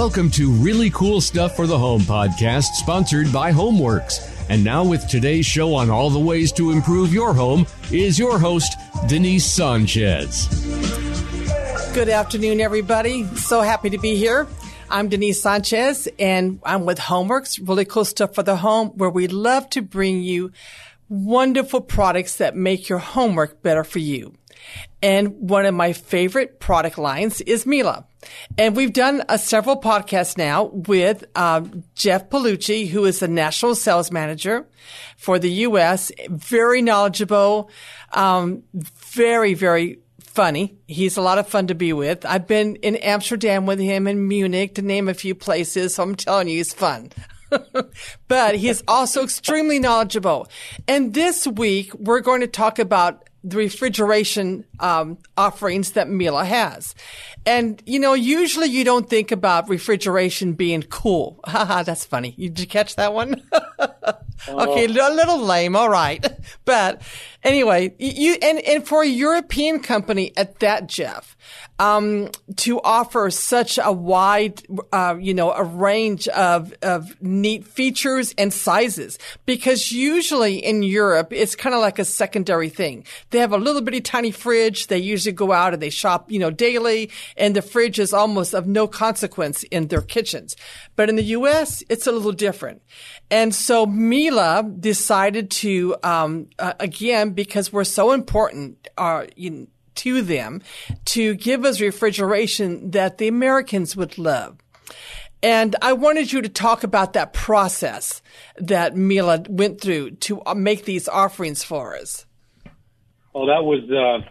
Welcome to Really Cool Stuff for the Home podcast, sponsored by Homeworks. And now, with today's show on all the ways to improve your home, is your host, Denise Sanchez. Good afternoon, everybody. So happy to be here. I'm Denise Sanchez, and I'm with Homeworks, really cool stuff for the home, where we love to bring you wonderful products that make your homework better for you. And one of my favorite product lines is Miele. And we've done uh, several podcasts now with um, Jeff Palucci, who is the national sales manager for the U.S. Very knowledgeable, um, very, very funny. He's a lot of fun to be with. I've been in Amsterdam with him in Munich to name a few places. So I'm telling you, he's fun. but he's also extremely knowledgeable. And this week, we're going to talk about the refrigeration um, offerings that Miele has. And, you know, usually you don't think about refrigeration being cool. Haha, that's funny. Did you catch that one? okay, a little lame. All right. But anyway, you, and, and for a European company at that, Jeff, um, to offer such a wide, uh, you know, a range of, of neat features and sizes. Because usually in Europe, it's kind of like a secondary thing. They have a little bitty tiny fridge. They usually go out and they shop, you know, daily and the fridge is almost of no consequence in their kitchens. But in the U.S., it's a little different. And so Miele decided to, um, uh, again, because we're so important, uh, to them to give us refrigeration that the Americans would love. And I wanted you to talk about that process that Miele went through to uh, make these offerings for us. Oh, that was uh,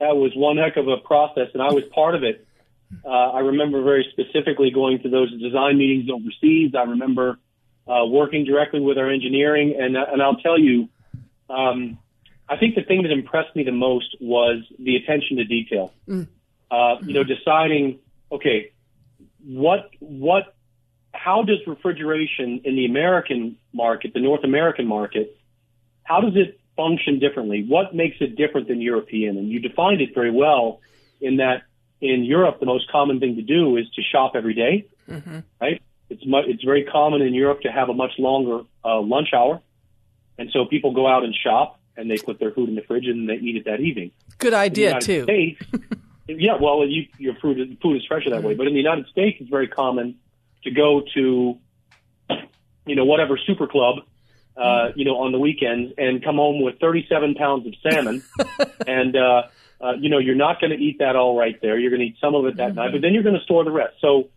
that was one heck of a process, and I was part of it. Uh, I remember very specifically going to those design meetings overseas. I remember uh, working directly with our engineering, and and I'll tell you, um, I think the thing that impressed me the most was the attention to detail. Mm. Uh, you know, deciding, okay, what, what, how does refrigeration in the American market, the North American market, how does it function differently? What makes it different than European? And you defined it very well in that in Europe, the most common thing to do is to shop every day, mm-hmm. right? It's mu- it's very common in Europe to have a much longer uh, lunch hour, and so people go out and shop and they put their food in the fridge and they eat it that evening. Good idea too. States, yeah, well, you, your food is, food is fresher that way. But in the United States, it's very common to go to, you know, whatever super club, uh, you know, on the weekends and come home with 37 pounds of salmon, and uh, uh, you know, you're not going to eat that all right there. You're going to eat some of it that mm-hmm. night, but then you're going to store the rest. So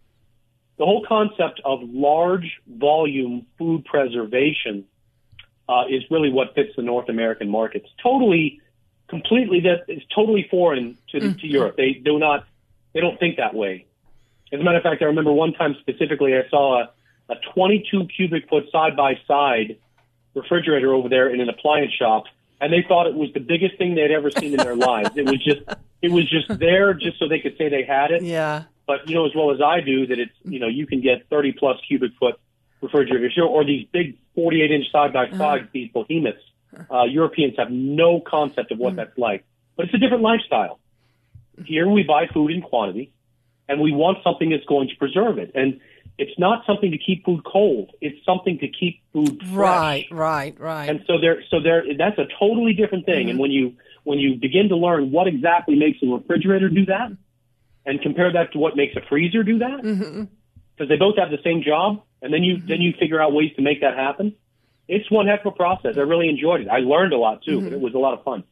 the whole concept of large volume food preservation uh, is really what fits the North American markets. Totally, completely that is totally foreign to, mm-hmm. to Europe. They do not, they don't think that way. As a matter of fact, I remember one time specifically, I saw a, a 22 cubic foot side by side refrigerator over there in an appliance shop, and they thought it was the biggest thing they'd ever seen in their lives. It was just, it was just there just so they could say they had it. Yeah. But you know as well as I do that it's, you know, you can get 30 plus cubic foot refrigerators or these big 48 inch side by side, these behemoths. Uh, Europeans have no concept of what mm. that's like, but it's a different lifestyle. Here we buy food in quantity and we want something that's going to preserve it. And it's not something to keep food cold. It's something to keep food fresh. Right, right, right. And so there, so there, that's a totally different thing. Mm-hmm. And when you, when you begin to learn what exactly makes a refrigerator do that and compare that to what makes a freezer do that, mm-hmm because they both have the same job, and then you mm-hmm. then you figure out ways to make that happen. It's one heck of a process. I really enjoyed it. I learned a lot too, mm-hmm. but it was a lot of fun.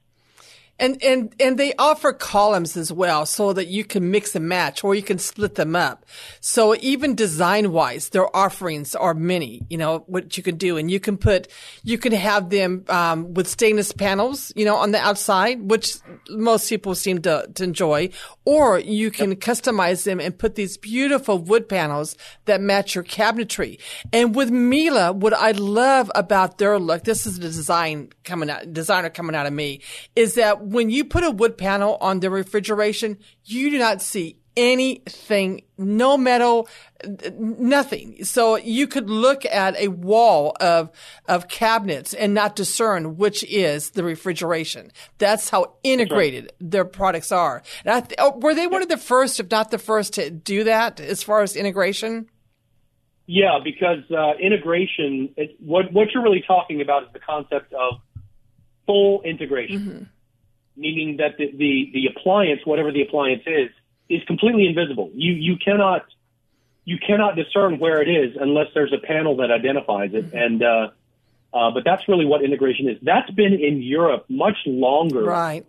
And, and, and they offer columns as well so that you can mix and match or you can split them up. So even design wise, their offerings are many, you know, what you can do. And you can put, you can have them, um, with stainless panels, you know, on the outside, which most people seem to, to enjoy, or you can yep. customize them and put these beautiful wood panels that match your cabinetry. And with Miele, what I love about their look, this is the design coming out, designer coming out of me, is that when you put a wood panel on the refrigeration, you do not see anything, no metal, nothing. So you could look at a wall of, of cabinets and not discern which is the refrigeration. That's how integrated right. their products are. Th- oh, were they one of the first, if not the first, to do that as far as integration? Yeah, because uh, integration, it, what, what you're really talking about is the concept of full integration, mm-hmm. Meaning that the, the, the appliance, whatever the appliance is, is completely invisible. You you cannot you cannot discern where it is unless there's a panel that identifies it. Mm-hmm. And uh, uh, but that's really what integration is. That's been in Europe much longer right.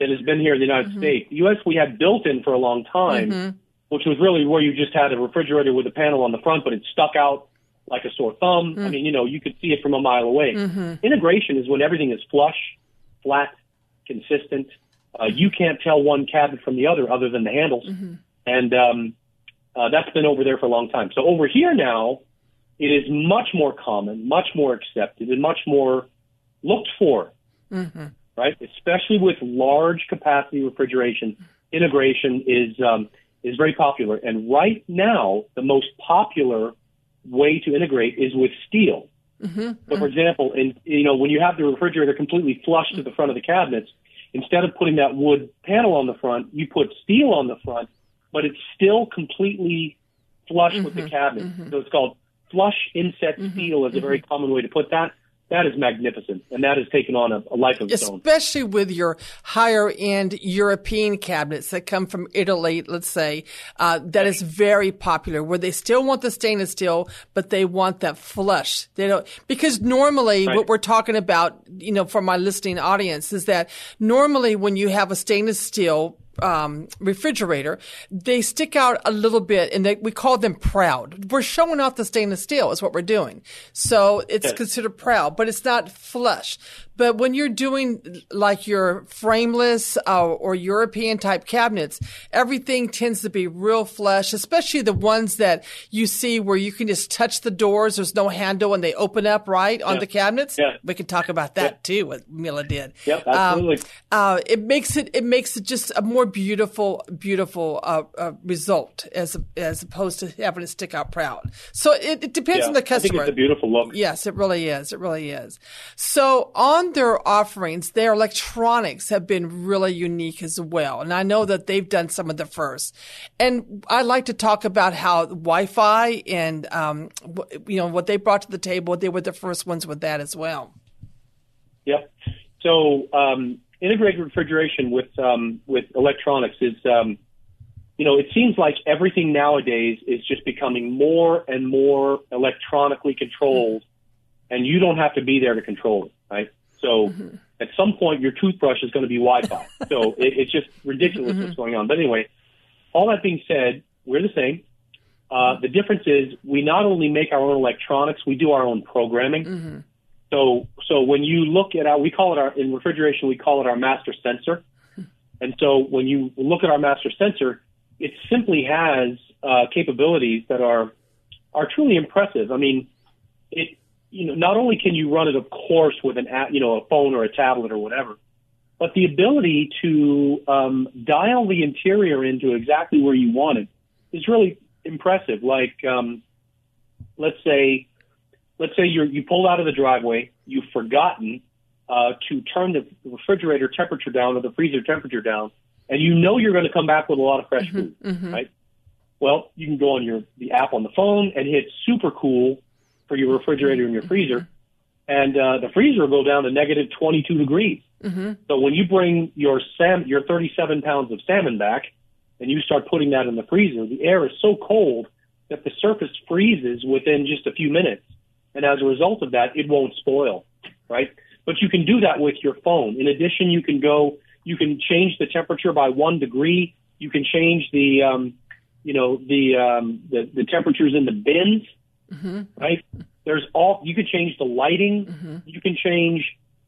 than has been here in the United mm-hmm. States. The U.S. we had built-in for a long time, mm-hmm. which was really where you just had a refrigerator with a panel on the front, but it stuck out like a sore thumb. I mm. mean, you know, you could see it from a mile away. Mm-hmm. Integration is when everything is flush, flat, consistent. Uh, you can't tell one cabinet from the other other than the handles. Mm-hmm. And um, uh, that's been over there for a long time. So over here now, it is much more common, much more accepted, and much more looked for. Mm-hmm. Right, especially with large capacity refrigeration, integration is um, is very popular. And right now, the most popular way to integrate is with steel. Mm-hmm. So, for example, in you know when you have the refrigerator completely flush to the front of the cabinets, instead of putting that wood panel on the front, you put steel on the front, but it's still completely flush mm-hmm, with the mm-hmm. cabinet. Mm-hmm. So it's called flush inset mm-hmm, steel is a very mm-hmm. common way to put that that is magnificent, and that has taken on a, a life of its own. Especially with your higher end European cabinets that come from Italy, let's say, uh, that is very popular. Where they still want the stainless steel, but they want that flush. They don't because normally right. what we're talking about, you know, for my listening audience is that normally when you have a stainless steel um, refrigerator, they stick out a little bit, and they, we call them proud. We're showing off the stainless steel is what we're doing, so it's yes. considered proud, but it's not flush. But when you're doing like your frameless uh, or European type cabinets, everything tends to be real flush, especially the ones that you see where you can just touch the doors. There's no handle and they open up right on yeah. the cabinets. Yeah. We can talk about that yeah. too, what Miele did. Yep, absolutely. Um, uh, it makes it, it makes it just a more beautiful, beautiful uh, uh, result as, as opposed to having to stick out proud. So it, it depends on the customer. it's a beautiful look. Yes, it really is. It really is. So on on their offerings, their electronics have been really unique as well. And I know that they've done some of the first. And I'd like to talk about how Wi-Fi and, um, you know, what they brought to the table. They were the first ones with that as well. Yep. So, um, integrated refrigeration with, um, with electronics is, um, you know, it seems like everything nowadays is just becoming more and more electronically controlled, and you don't have to be there to control it, right? So mm-hmm. at some point, your toothbrush is going to be Wi-Fi. so it, it's just ridiculous mm-hmm. what's going on. But anyway, all that being said, we're the same. Uh, the difference is we not only make our own electronics, we do our own programming. Mm-hmm. So, so when you look at our, we call it our, in refrigeration, we call it our master sensor. And so when you look at our master sensor, it simply has uh, capabilities that are, are truly impressive. I mean, it, you know, not only can you run it, of course, with an app, you know, a phone or a tablet or whatever, but the ability to um, dial the interior into exactly where you want it is really impressive. Like, um, let's say, let's say you you pulled out of the driveway, you've forgotten uh, to turn the refrigerator temperature down or the freezer temperature down, and you know you're going to come back with a lot of fresh mm-hmm, food, mm-hmm. right? Well, you can go on your the app on the phone and hit super cool for your refrigerator and your freezer, and uh, the freezer will go down to negative 22 degrees. Mm-hmm. So when you bring your sam your 37 pounds of salmon back, and you start putting that in the freezer, the air is so cold that the surface freezes within just a few minutes, and as a result of that, it won't spoil, right? But you can do that with your phone. In addition, you can go, you can change the temperature by one degree. You can change the, um, you know, the, um, the the temperatures in the bins mm-hmm. right? There's all you could change the lighting, mm-hmm. you can change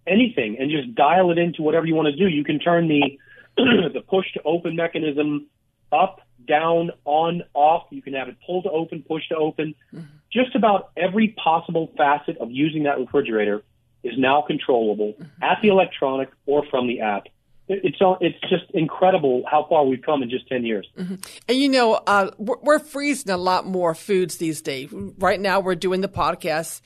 anything, and just dial it into whatever you want to do. You can turn the the push to open mechanism up, down, on, off. You can have it pull to open, push to open. Mm-hmm. Just about every possible facet of using that refrigerator is now controllable mm-hmm. at the electronic or from the app. It's it's just incredible how far we've come in just 10 years. Mm-hmm. And you know, uh, we're, we're, freezing a lot more foods these days. Right now, we're doing the podcast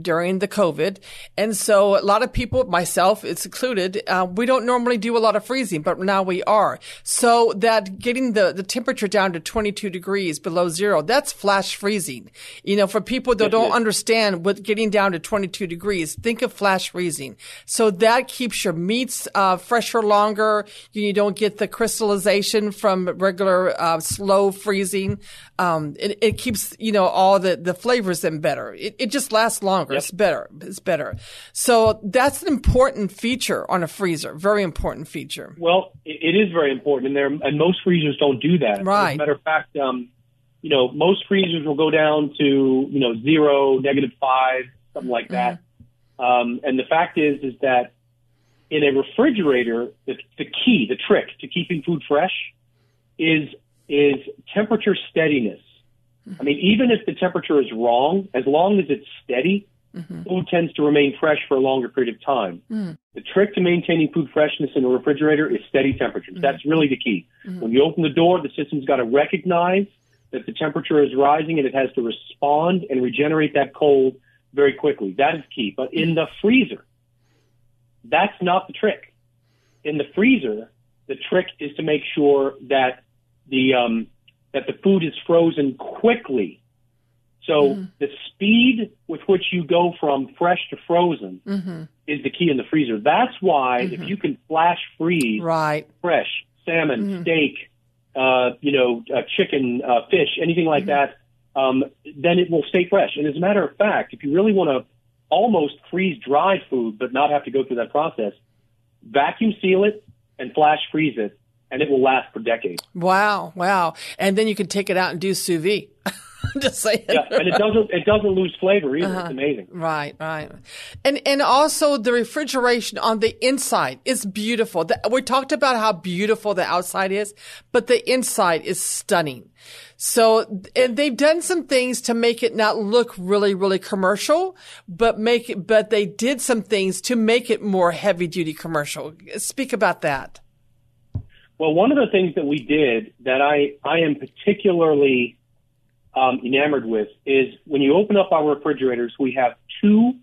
during the COVID. And so a lot of people, myself it's included, uh, we don't normally do a lot of freezing, but now we are. So that getting the, the temperature down to 22 degrees below zero, that's flash freezing. You know, for people that don't understand what getting down to 22 degrees, think of flash freezing. So that keeps your meats, uh, fresher longer. You don't get the crystallization from regular, uh, slow freezing. Um, it, it, keeps, you know, all the, the flavors in better. It, it just lasts longer longer. Yep. It's better. It's better. So that's an important feature on a freezer. Very important feature. Well, it is very important, and there and most freezers don't do that. Right. As a matter of fact, um, you know, most freezers will go down to you know zero, negative five, something like that. Mm-hmm. Um, and the fact is, is that in a refrigerator, the, the key, the trick to keeping food fresh is is temperature steadiness. I mean, even if the temperature is wrong, as long as it's steady, mm-hmm. food tends to remain fresh for a longer period of time. Mm. The trick to maintaining food freshness in a refrigerator is steady temperatures. Mm-hmm. That's really the key. Mm-hmm. When you open the door, the system's got to recognize that the temperature is rising and it has to respond and regenerate that cold very quickly. That is key. But in the freezer, that's not the trick. In the freezer, the trick is to make sure that the um, that the food is frozen quickly. So mm-hmm. the speed with which you go from fresh to frozen mm-hmm. is the key in the freezer. That's why mm-hmm. if you can flash freeze right. fresh salmon, mm-hmm. steak, uh, you know, uh, chicken, uh, fish, anything like mm-hmm. that, um, then it will stay fresh. And as a matter of fact, if you really want to almost freeze dry food but not have to go through that process, vacuum seal it and flash freeze it and it will last for decades. Wow, wow! And then you can take it out and do sous vide. Just saying. Yeah, and it doesn't it doesn't lose flavor either. Uh-huh. It's amazing. Right, right. And and also the refrigeration on the inside is beautiful. The, we talked about how beautiful the outside is, but the inside is stunning. So, and they've done some things to make it not look really, really commercial, but make it, but they did some things to make it more heavy duty commercial. Speak about that. Well, one of the things that we did that I, I am particularly um, enamored with is when you open up our refrigerators, we have two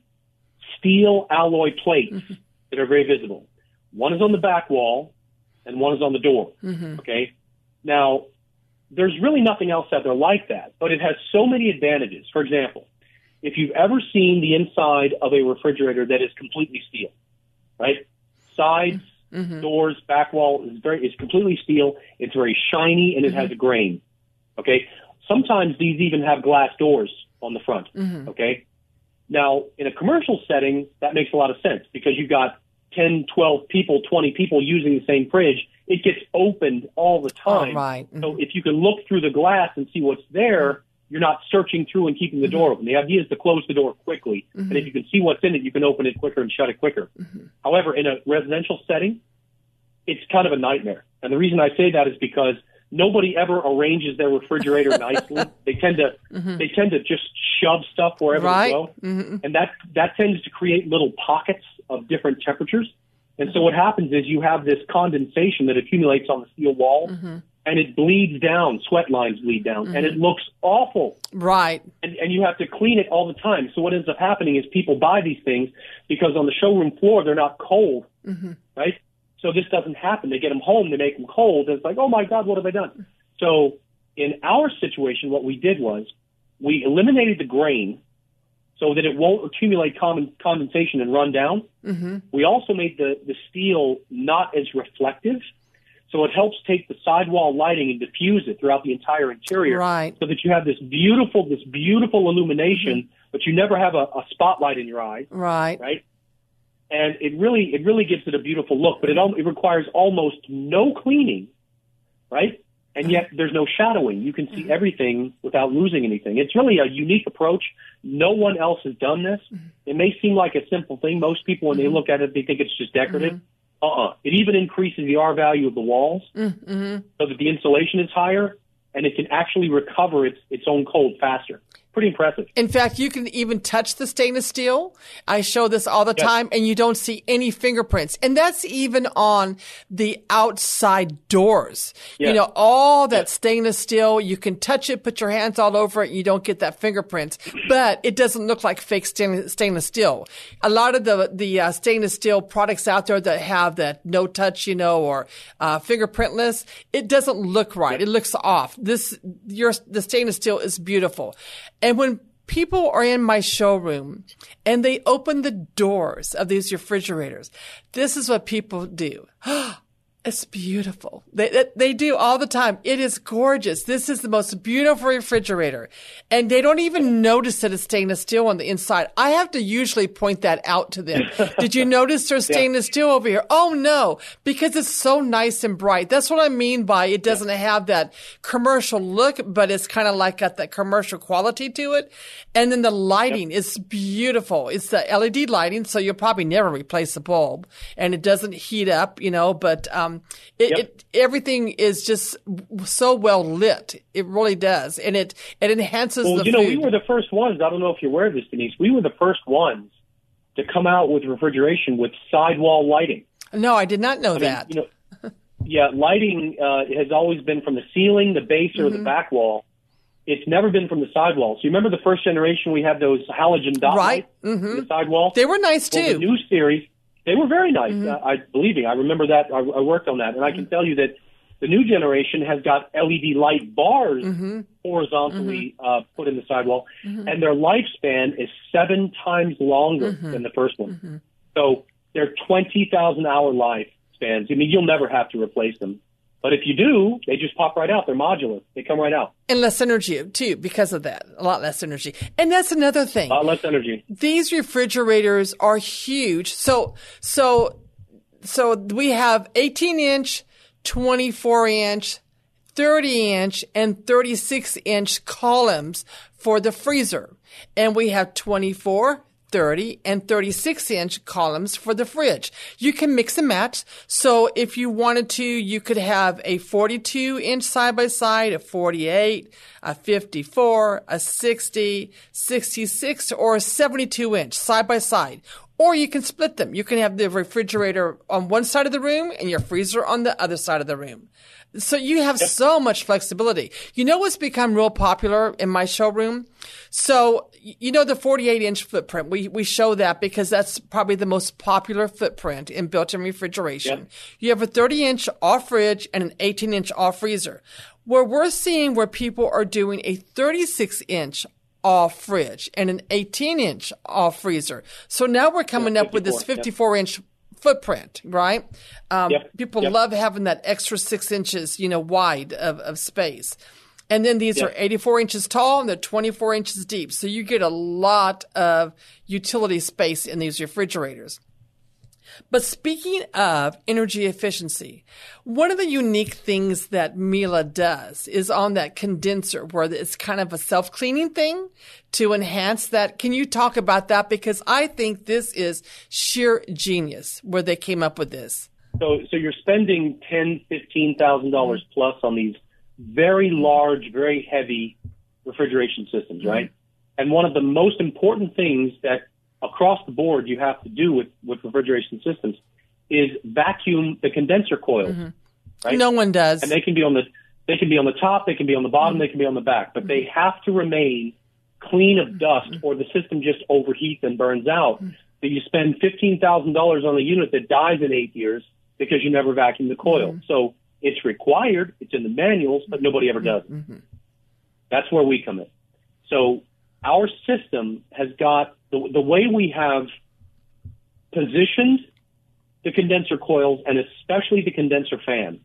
steel alloy plates mm-hmm. that are very visible. One is on the back wall and one is on the door. Mm-hmm. Okay. Now, there's really nothing else out there like that, but it has so many advantages. For example, if you've ever seen the inside of a refrigerator that is completely steel, right? Sides, Mm-hmm. Doors, back wall is very is completely steel. It's very shiny and it mm-hmm. has a grain. Okay. Sometimes these even have glass doors on the front. Mm-hmm. Okay. Now, in a commercial setting, that makes a lot of sense because you've got 10, 12 people, 20 people using the same fridge. It gets opened all the time. Oh, right. So if you can look through the glass and see what's there, you're not searching through and keeping the door open. The idea is to close the door quickly. Mm-hmm. And if you can see what's in it, you can open it quicker and shut it quicker. Mm-hmm. However, in a residential setting, it's kind of a nightmare. And the reason I say that is because nobody ever arranges their refrigerator nicely. They tend to mm-hmm. they tend to just shove stuff wherever right. they go, mm-hmm. and that that tends to create little pockets of different temperatures. And so what happens is you have this condensation that accumulates on the steel wall, mm-hmm and it bleeds down. Sweat lines bleed down, mm-hmm. and it mm-hmm. looks awful. Right. And, and you have to clean it all the time. So what ends up happening is people buy these things because on the showroom floor they're not cold, mm-hmm. right? So this doesn't happen. They get them home, they make them cold, and it's like, oh my god, what have I done? So in our situation, what we did was we eliminated the grain so that it won't accumulate common condensation and run down. Mm-hmm. We also made the, the steel not as reflective. So it helps take the sidewall lighting and diffuse it throughout the entire interior, right? So that you have this beautiful, this beautiful illumination, mm-hmm. but you never have a, a spotlight in your eyes, right? Right. And it really, it really gives it a beautiful look, but it it requires almost no cleaning, right? And yet there's no shadowing. You can see mm-hmm. everything without losing anything. It's really a unique approach. No one else has done this. Mm-hmm. It may seem like a simple thing. Most people, when they mm-hmm. look at it, they think it's just decorative uh-uh. It even increases the R value of the walls mm-hmm. so that the insulation is higher and it can actually recover its, its own cold faster. Pretty impressive. In fact, you can even touch the stainless steel. I show this all the yes. time and you don't see any fingerprints. And that's even on the outside doors. Yes. You know, all that yes. stainless steel, you can touch it, put your hands all over it, you don't get that fingerprints, but it doesn't look like fake stainless, steel. A lot of the, the uh, stainless steel products out there that have that no touch, you know, or uh, fingerprintless, it doesn't look right. It looks off. This, your, the stainless steel is beautiful. And when people are in my showroom and they open the doors of these refrigerators, this is what people do. Oh, It's beautiful. They, they do all the time. It is gorgeous. This is the most beautiful refrigerator. And they don't even notice that it's stainless steel on the inside. I have to usually point that out to them. Did you notice there's stainless yeah. steel over here? Oh no, because it's so nice and bright. That's what I mean by it doesn't have that commercial look, but it's kind of like got that commercial quality to it. And then the lighting yep. is beautiful. It's the LED lighting, so you'll probably never replace the bulb and it doesn't heat up, you know, but, um, it, yep. it, everything is just so well lit. It really does, and it it enhances. Well, the you know, food. we were the first ones. I don't know if you're aware of this, Denise. We were the first ones to come out with refrigeration with sidewall lighting. No, I did not know I that. Mean, you know, yeah, lighting uh, has always been from the ceiling, the base, or mm-hmm. the back wall. It's never been from the sidewall. So you remember the first generation we had those halogen dot right. lights mm-hmm. the sidewall. They were nice well, too. The new series, they were very nice. Mm-hmm. Uh, I believe me, I remember that. I, I worked on that, and I can tell you that the new generation has got LED light bars mm-hmm. horizontally mm-hmm. Uh, put in the sidewall, mm-hmm. and their lifespan is seven times longer mm-hmm. than the first one. Mm-hmm. So they're twenty thousand hour lifespans. I mean, you'll never have to replace them. But if you do, they just pop right out. They're modular. They come right out. And less energy too, because of that. A lot less energy. And that's another thing. A lot less energy. These refrigerators are huge. So, so, so we have 18 inch, 24 inch, 30 inch, and 36 inch columns for the freezer. And we have 24, 30 and 36 inch columns for the fridge. You can mix and match. So if you wanted to, you could have a 42 inch side by side, a 48, a 54, a 60, 66, or a 72 inch side by side. Or you can split them. You can have the refrigerator on one side of the room and your freezer on the other side of the room. So you have yep. so much flexibility. You know what's become real popular in my showroom? So you know the 48 inch footprint. We we show that because that's probably the most popular footprint in built-in refrigeration. Yep. You have a 30 inch off fridge and an 18 inch off freezer. Where we're seeing where people are doing a 36 inch off fridge and an 18 inch off freezer. So now we're coming yeah, up with this 54 yep. inch footprint, right? Um, yep. People yep. love having that extra six inches, you know, wide of, of space. And then these yep. are 84 inches tall and they're 24 inches deep. So you get a lot of utility space in these refrigerators. But speaking of energy efficiency, one of the unique things that Miele does is on that condenser where it's kind of a self-cleaning thing to enhance that. Can you talk about that? Because I think this is sheer genius where they came up with this. So, so you're spending ten, fifteen thousand dollars plus on these very large, very heavy refrigeration systems, right? Mm-hmm. And one of the most important things that across the board you have to do with, with refrigeration systems is vacuum the condenser coils. Mm-hmm. Right? No one does. And they can be on the they can be on the top, they can be on the bottom, mm-hmm. they can be on the back, but mm-hmm. they have to remain clean of dust or the system just overheats and burns out. Mm-hmm. That you spend fifteen thousand dollars on a unit that dies in eight years because you never vacuum the coil. Mm-hmm. So it's required, it's in the manuals, but nobody ever does. Mm-hmm. That's where we come in. So our system has got the, the way we have positioned the condenser coils and especially the condenser fan,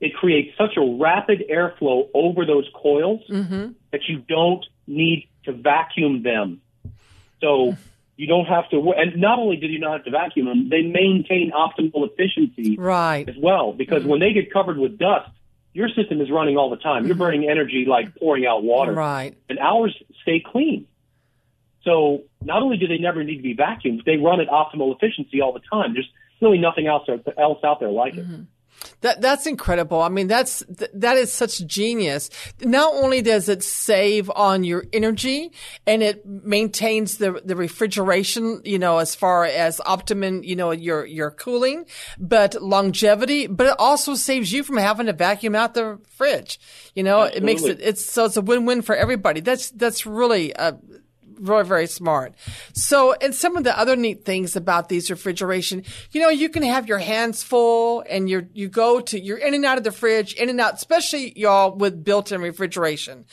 it creates such a rapid airflow over those coils mm-hmm. that you don't need to vacuum them. So you don't have to, and not only do you not have to vacuum them, they maintain optimal efficiency right. as well. Because mm-hmm. when they get covered with dust, your system is running all the time. You're mm-hmm. burning energy like pouring out water. Right. And ours stay clean. So not only do they never need to be vacuumed, they run at optimal efficiency all the time. There's really nothing else else out there like it. Mm-hmm. That that's incredible. I mean, that's th- that is such genius. Not only does it save on your energy and it maintains the the refrigeration, you know, as far as optimum, you know, your your cooling, but longevity, but it also saves you from having to vacuum out the fridge. You know, Absolutely. it makes it it's so it's a win-win for everybody. That's that's really a very, very smart. So, and some of the other neat things about these refrigeration, you know, you can have your hands full and you're, you go to, you're in and out of the fridge, in and out, especially y'all with built-in refrigeration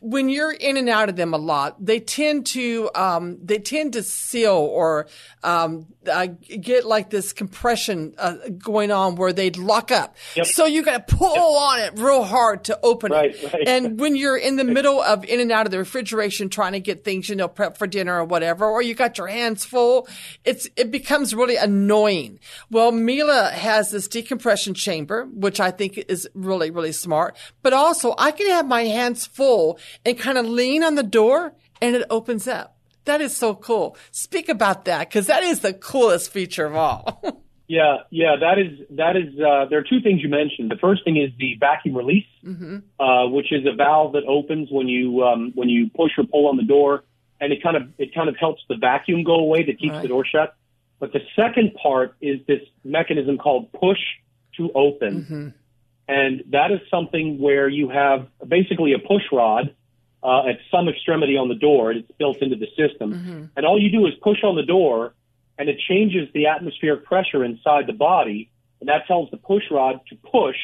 when you're in and out of them a lot, they tend to um, they tend to seal or um, uh, get like this compression uh, going on where they lock up. Yep. So you got to pull yep. on it real hard to open right, it. Right. And when you're in the middle of in and out of the refrigeration trying to get things, you know, prep for dinner or whatever, or you got your hands full, it's it becomes really annoying. Well, Miele has this decompression chamber, which I think is really really smart. But also, I can have my hands full and kind of lean on the door and it opens up. That is so cool. Speak about that because that is the coolest feature of all. yeah, yeah, that is that is. Uh, there are two things you mentioned. The first thing is the vacuum release, mm-hmm. uh, which is a valve that opens when you um, when you push or pull on the door, and it kind of it kind of helps the vacuum go away that keeps right. the door shut. But the second part is this mechanism called push to open, mm-hmm. and that is something where you have basically a push rod uh, at some extremity on the door. and It's built into the system. Mm-hmm. And all you do is push on the door, and it changes the atmospheric pressure inside the body. And that tells the push rod to push,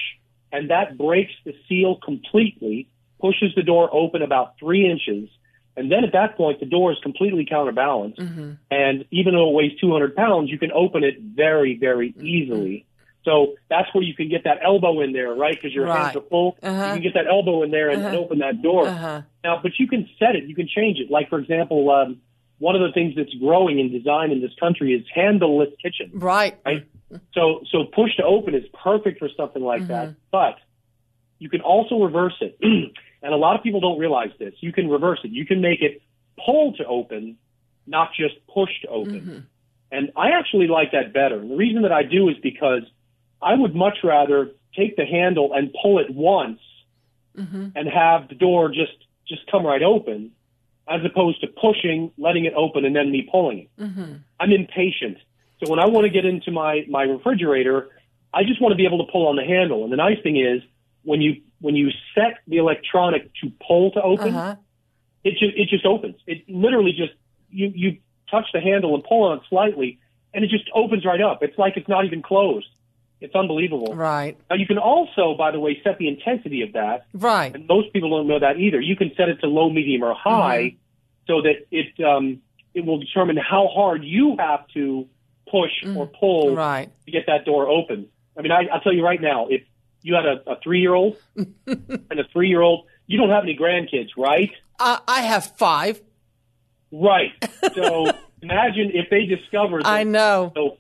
and that breaks the seal completely, pushes the door open about three inches. And then at that point, the door is completely counterbalanced. Mm-hmm. And even though it weighs 200 pounds, you can open it very, very easily. So that's where you can get that elbow in there, right? Because your right. hands are full. Uh-huh. You can get that elbow in there and, uh-huh. and open that door. Uh-huh. Now, but you can set it. You can change it. Like, for example, um, one of the things that's growing in design in this country is handleless kitchens. Right. Right. So, so push to open is perfect for something like Mm-hmm. that. But you can also reverse it. and a lot of people don't realize this. You can reverse it. You can make it pull to open, not just push to open. Mm-hmm. And I actually like that better. And the reason that I do is because I would much rather take the handle and pull it once Mm-hmm. and have the door just just come right open, as opposed to pushing, letting it open, and then me pulling it. Mm-hmm. I'm impatient, so when I want to get into my my refrigerator, I just want to be able to pull on the handle. And the nice thing is when you when you set the electronic to pull to open, Uh-huh. it just it just opens. It literally just you you touch the handle and pull on it slightly, and it just opens right up. It's like it's not even closed. It's unbelievable. Right. Now you can also, by the way, set the intensity of that. Right. And most people don't know that either. You can set it to low, medium, or high, so that it um, it will determine how hard you have to push or pull Right. to get that door open. I mean, I, I'll tell you right now, if you had a, a three year old and a three year old, you don't have any grandkids, right? I, I have five. Right. So imagine if they discovered that I know. so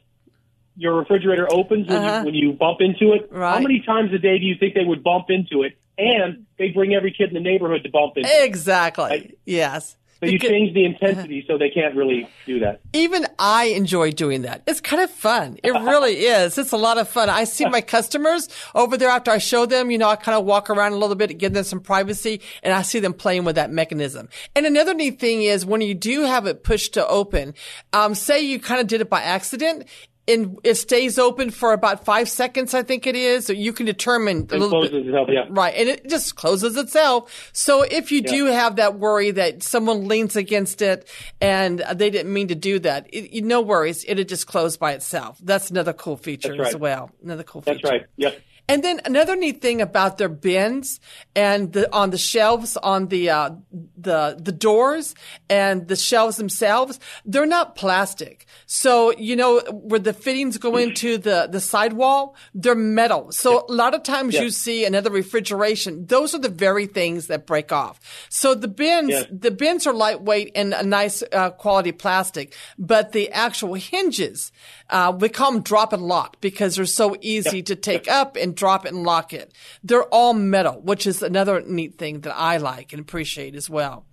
your refrigerator opens when, Uh-huh. you, when you bump into it. How many times a day do you think they would bump into it? And they bring every kid in the neighborhood to bump into it. Exactly. Right. Yes. So you change the intensity so they can't really do that. even I enjoy doing that. It's kind of fun. It really is. It's a lot of fun. I see my customers over there after I show them, you know, I kind of walk around a little bit, give them some privacy, and I see them playing with that mechanism. And another neat thing is when you do have it pushed to open, um, say you kind of did it by accident, and it stays open for about five seconds, I think it is. So you can determine It little bit. closes itself, yeah. Right. And it just closes itself. So if you do have that worry that someone leans against it and they didn't mean to do that, it, no worries. It'll just close by itself. That's another cool feature That's as well. Another cool That's feature. right. Yep. And then another neat thing about their bins and the, on the shelves on the uh, the the doors and the shelves themselves, they're not plastic. So you know where the fittings go into the the sidewall, they're metal. So a lot of times Yeah. you see another refrigeration. Those are the very things that break off. So the bins Yeah. the bins are lightweight and a nice uh, quality plastic, but the actual hinges, uh, we call them drop and lock because they're so easy to take up and drop it and lock it. They're all metal, which is another neat thing that I like and appreciate as well.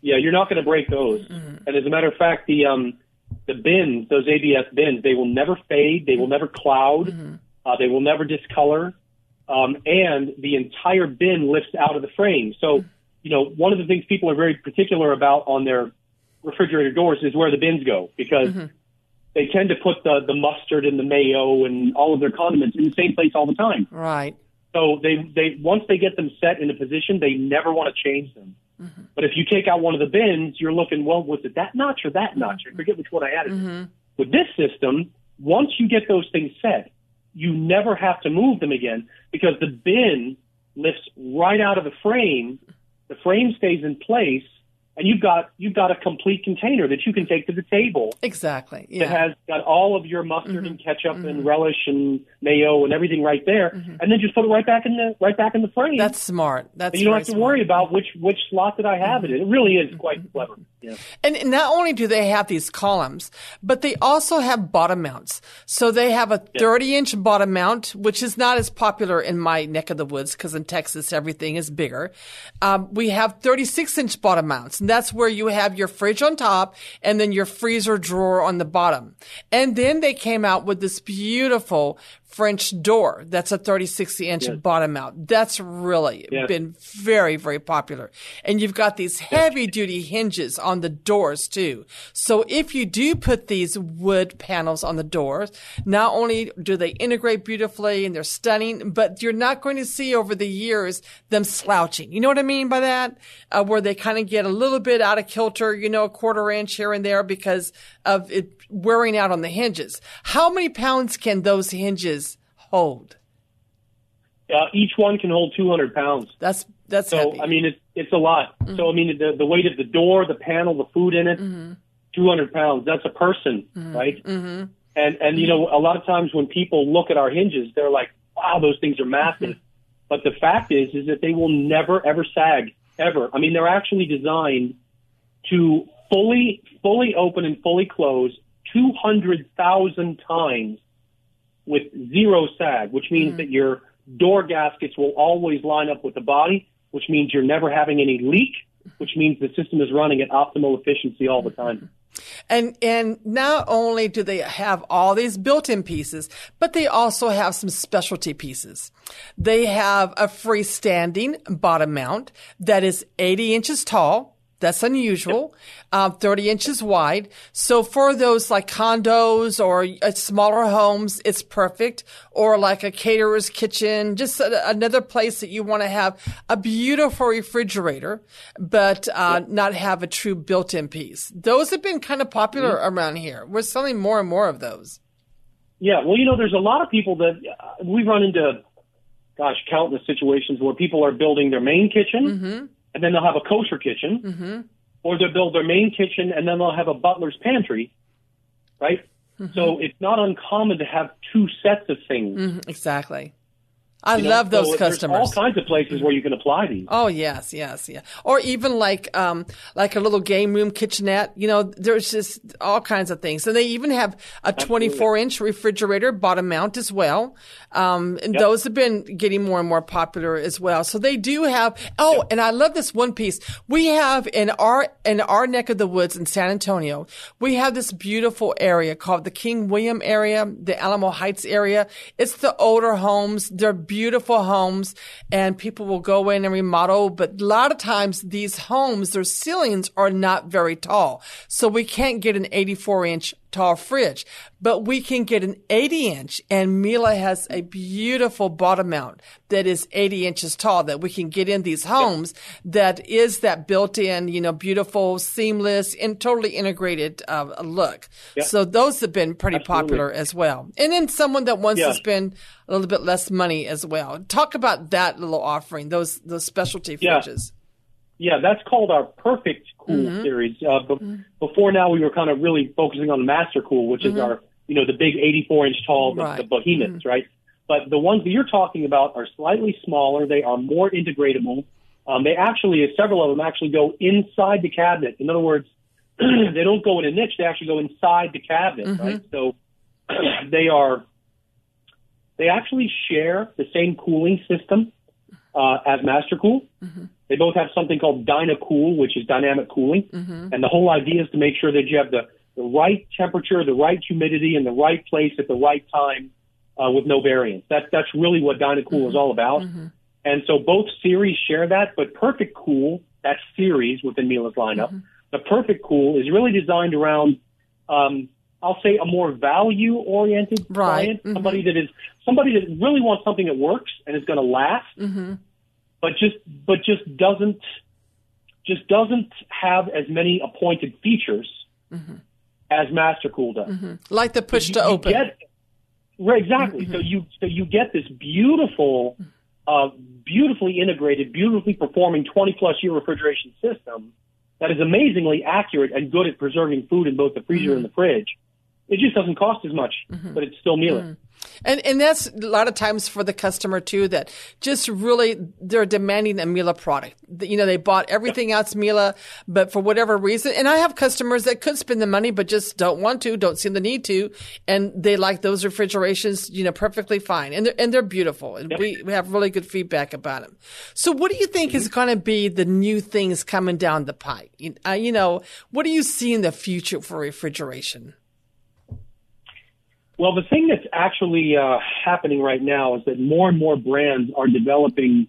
Yeah, you're not going to break those. Mm-hmm. And as a matter of fact, the um, the bins, those ABS bins, they will never fade. They will never cloud. Mm-hmm. Uh, they will never discolor, um, and the entire bin lifts out of the frame. So, you know, one of the things people are very particular about on their refrigerator doors is where the bins go because Mm-hmm. They tend to put the the mustard and the mayo and all of their condiments in the same place all the time. Right. So they they once they get them set in a position, they never want to change them. Mm-hmm. But if you take out one of the bins, you're looking, well, was it that notch or that notch? Mm-hmm. I forget which one I added. Mm-hmm. With this system, once you get those things set, you never have to move them again because the bin lifts right out of the frame. The frame stays in place, and you've got you've got a complete container that you can take to the table Exactly. Yeah. Mm-hmm. has got all of your mustard and ketchup and relish and mayo and everything right there, and then just put it right back in the right back in the frame. Mm-hmm. That's smart. That's And you don't have to smart. Mm-hmm. worry about which which slot that I have it in. It really is quite clever. Yeah. And not only do they have these columns, but they also have bottom mounts. So they have a 30 inch bottom mount, which is not as popular in my neck of the woods because in Texas everything is bigger. Um, we have 36 inch bottom mounts, that's where you have your fridge on top and then your freezer drawer on the bottom. And then they came out with this beautiful French door that's a 36 inch bottom mount. That's really Yes. been very, very popular. And you've got these heavy duty hinges on the doors too. So if you do put these wood panels on the doors, not only do they integrate beautifully and they're stunning, but you're not going to see over the years them slouching. You know what I mean by that? Uh, where they kind of get a little bit out of kilter, you know, a quarter inch here and there because of it wearing out on the hinges. How many pounds can those hinges hold? Uh, each one can hold 200 pounds. That's, that's So heavy. Mm-hmm. I mean, it's it's a lot. So I mean, the the weight of the door, the panel, the food in it, Mm-hmm. 200 pounds. That's a person, right? Mm-hmm. And and you know, a lot of times when people look at our hinges, they're like, "Wow, those things are massive." Mm-hmm. But the fact is, is that they will never ever sag ever. I mean, they're actually designed to fully fully open and fully close 200,000 times with zero sag, which means mm. that your door gaskets will always line up with the body, which means you're never having any leak, which means the system is running at optimal efficiency all the time. And and not only do they have all these built-in pieces, but they also have some specialty pieces. They have a freestanding bottom mount that is 80 inches tall. That's unusual. Um, 30 inches wide. So for those like condos or uh, smaller homes, it's perfect. Or like a caterer's kitchen, just a, another place that you want to have a beautiful refrigerator, but uh, not have a true built-in piece. Those have been kind of popular around here. We're selling more and more of those. Yeah, well, you know, there's a lot of people that uh, we run into, gosh, countless situations where people are building their main kitchen and then they'll have a kosher kitchen, mm-hmm. or they'll build their main kitchen and then they'll have a butler's pantry, right? Mm-hmm. So it's not uncommon to have two sets of things. Mm-hmm. Exactly. I you know? love those So there's customers. all kinds of places where you can apply these. Oh yes, yes, yeah. Or even like um like a little game room kitchenette. You know, there's just all kinds of things. And they even have a 24 inch refrigerator bottom mount as well. Um, and those have been getting more and more popular as well. So they do have. Oh, and I love this one piece. We have in our in our neck of the woods in San Antonio, we have this beautiful area called the King William area, the Alamo Heights area. It's the older homes. They're beautiful homes and people will go in and remodel. But a lot of times these homes, their ceilings are not very tall. So we can't get an 84 inch tall fridge, but we can get an 80 inch and Miele has a beautiful bottom mount that is 80 inches tall that we can get in these homes that is that built in, you know, beautiful, seamless and totally integrated uh, look. So those have been pretty Absolutely. popular as well. And then someone that wants Yeah. to spend a little bit less money as well. Talk about that little offering, those, those specialty Yeah. fridges. Yeah, that's called our Perfect Cool Mm-hmm. series. Uh, be- Before now, we were kind of really focusing on the Master Cool, which is our, you know, the big 84 inch tall, the, Mm-hmm. Right. the behemoths, right? But the ones that you're talking about are slightly smaller. They are more integratable. Um, they actually, several of them actually go inside the cabinet. In other words, they don't go in a niche. They actually go inside the cabinet, Mm-hmm. right? So they are, they actually share the same cooling system uh, as Master Cool. They both have something called DynaCool, which is dynamic cooling. And the whole idea is to make sure that you have the, the right temperature, the right humidity, in the right place at the right time uh, with no variance. That's that's really what Dynacool mm-hmm. is all about. Mm-hmm. And so both series share that, but Perfect Cool, that series within Miele's lineup, mm-hmm. the Perfect Cool is really designed around, um, I'll say, a more value-oriented right. client, mm-hmm. somebody that is somebody that really wants something that works and is going to last, mm-hmm. But just but just doesn't just doesn't have as many appointed features mm-hmm. as MasterCool does. Mm-hmm. Like the push to open. Get, right, exactly. So you so you get this beautiful uh, beautifully integrated, beautifully performing 20 plus year refrigeration system that is amazingly accurate and good at preserving food in both the freezer mm-hmm. and the fridge. It just doesn't cost as much, mm-hmm. but it's still Miele. Mm-hmm. And and that's a lot of times for the customer too that just really they're demanding a Miele product. You know, they bought everything else Miele, but for whatever reason, and I have customers that could spend the money but just don't want to, don't see the need to, and they like those refrigerations, you know, perfectly fine, and they're and they're beautiful, and yep. we we have really good feedback about them. So, what do you think mm-hmm. is going to be the new things coming down the pipe? Uh, you know, what do you see in the future for refrigeration? Well, the thing that's actually uh, happening right now is that more and more brands are developing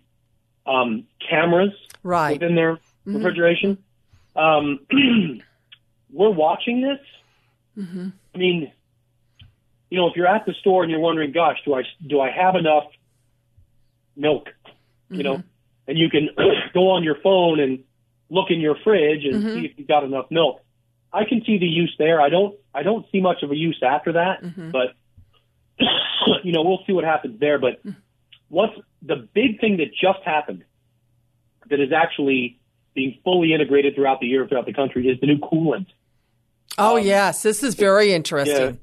um, cameras right. within their mm-hmm. refrigeration. Um, we're watching this. Mm-hmm. I mean, you know, if you're at the store and you're wondering, "Gosh, do I do I have enough milk?" You mm-hmm. know, and you can go on your phone and look in your fridge and mm-hmm. see if you've got enough milk. I can see the use there. I don't I don't see much of a use after that, mm-hmm. but you know we'll see what happens there. But what's the big thing that just happened that is actually being fully integrated throughout the year throughout the country is the new coolant. Oh um, yes, this is very interesting.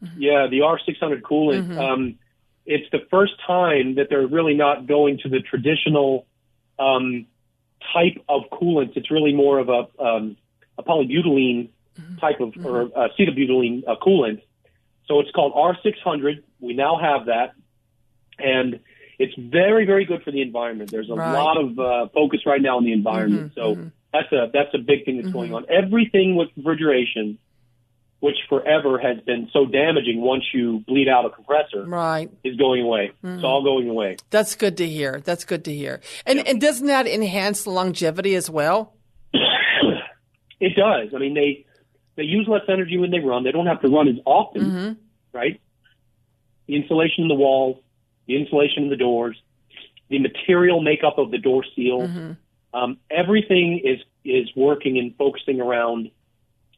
Yeah, yeah the R600 coolant. Mm-hmm. Um, it's the first time that they're really not going to the traditional um, type of coolant. It's really more of a um, a polybutylene mm-hmm. type of mm-hmm. or acetabutylene uh, coolant. So it's called R600. We now have that, and it's very very good for the environment. There's a right. lot of uh, focus right now on the environment. Mm-hmm. So mm-hmm. that's a that's a big thing that's going mm-hmm. on. Everything with refrigeration which forever has been so damaging once you bleed out a compressor, right, is going away. Mm. It's all going away. That's good to hear. That's good to hear. And and doesn't that enhance the longevity as well? It does. I mean, they they use less energy when they run. They don't have to run as often, mm-hmm. right? The insulation in the walls, the insulation in the doors, the material makeup of the door seal, mm-hmm. um, everything is is working and focusing around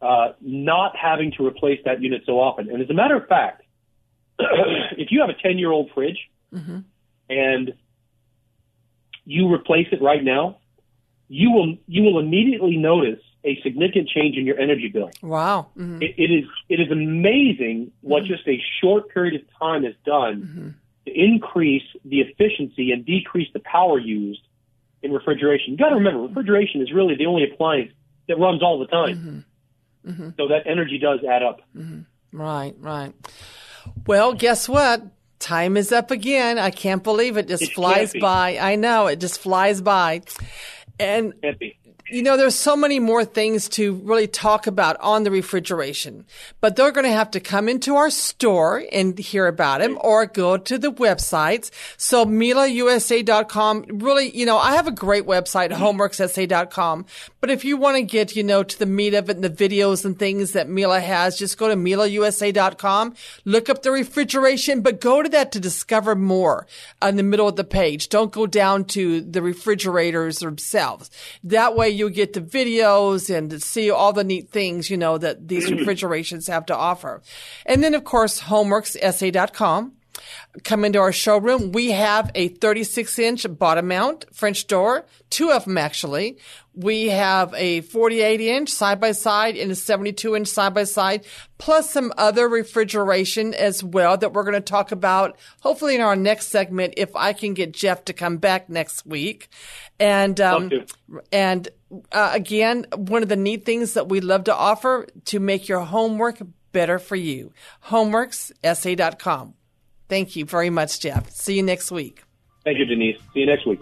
uh, not having to replace that unit so often. And as a matter of fact, if you have a ten year old fridge mm-hmm. and you replace it right now, you will you will immediately notice a significant change in your energy bill. Wow. Mm-hmm. It, it is it is amazing what mm-hmm. just a short period of time has done mm-hmm. to increase the efficiency and decrease the power used in refrigeration. You got to remember, refrigeration is really the only appliance that runs all the time. Mm-hmm. Mm-hmm. So that energy does add up. Mm-hmm. Right, right. Well, guess what? Time is up again. I can't believe it. Just it flies by. I know it just flies by. And you know, there's so many more things to really talk about on the refrigeration, but they're going to have to come into our store and hear about them or go to the websites. So mieleusa.com really, you know, I have a great website, homeworkssa.com, but if you want to get, you know, to the meat of it and the videos and things that Miele has, just go to mieleusa.com, look up the refrigeration, but go to that to discover more in the middle of the page. Don't go down to the refrigerators themselves. That way you get the videos and see all the neat things, you know, that these refrigerations have to offer. And then, of course, homeworkssa.com. Come into our showroom. We have a 36 inch bottom mount French door, two of them actually. We have a 48 inch side by side and a 72 inch side by side, plus some other refrigeration as well that we're going to talk about hopefully in our next segment if I can get Jeff to come back next week. And, um, and, uh, again, one of the neat things that we love to offer to make your homework better for you. Homeworkssa.com. Thank you very much, Jeff. See you next week. Thank you, Denise. See you next week.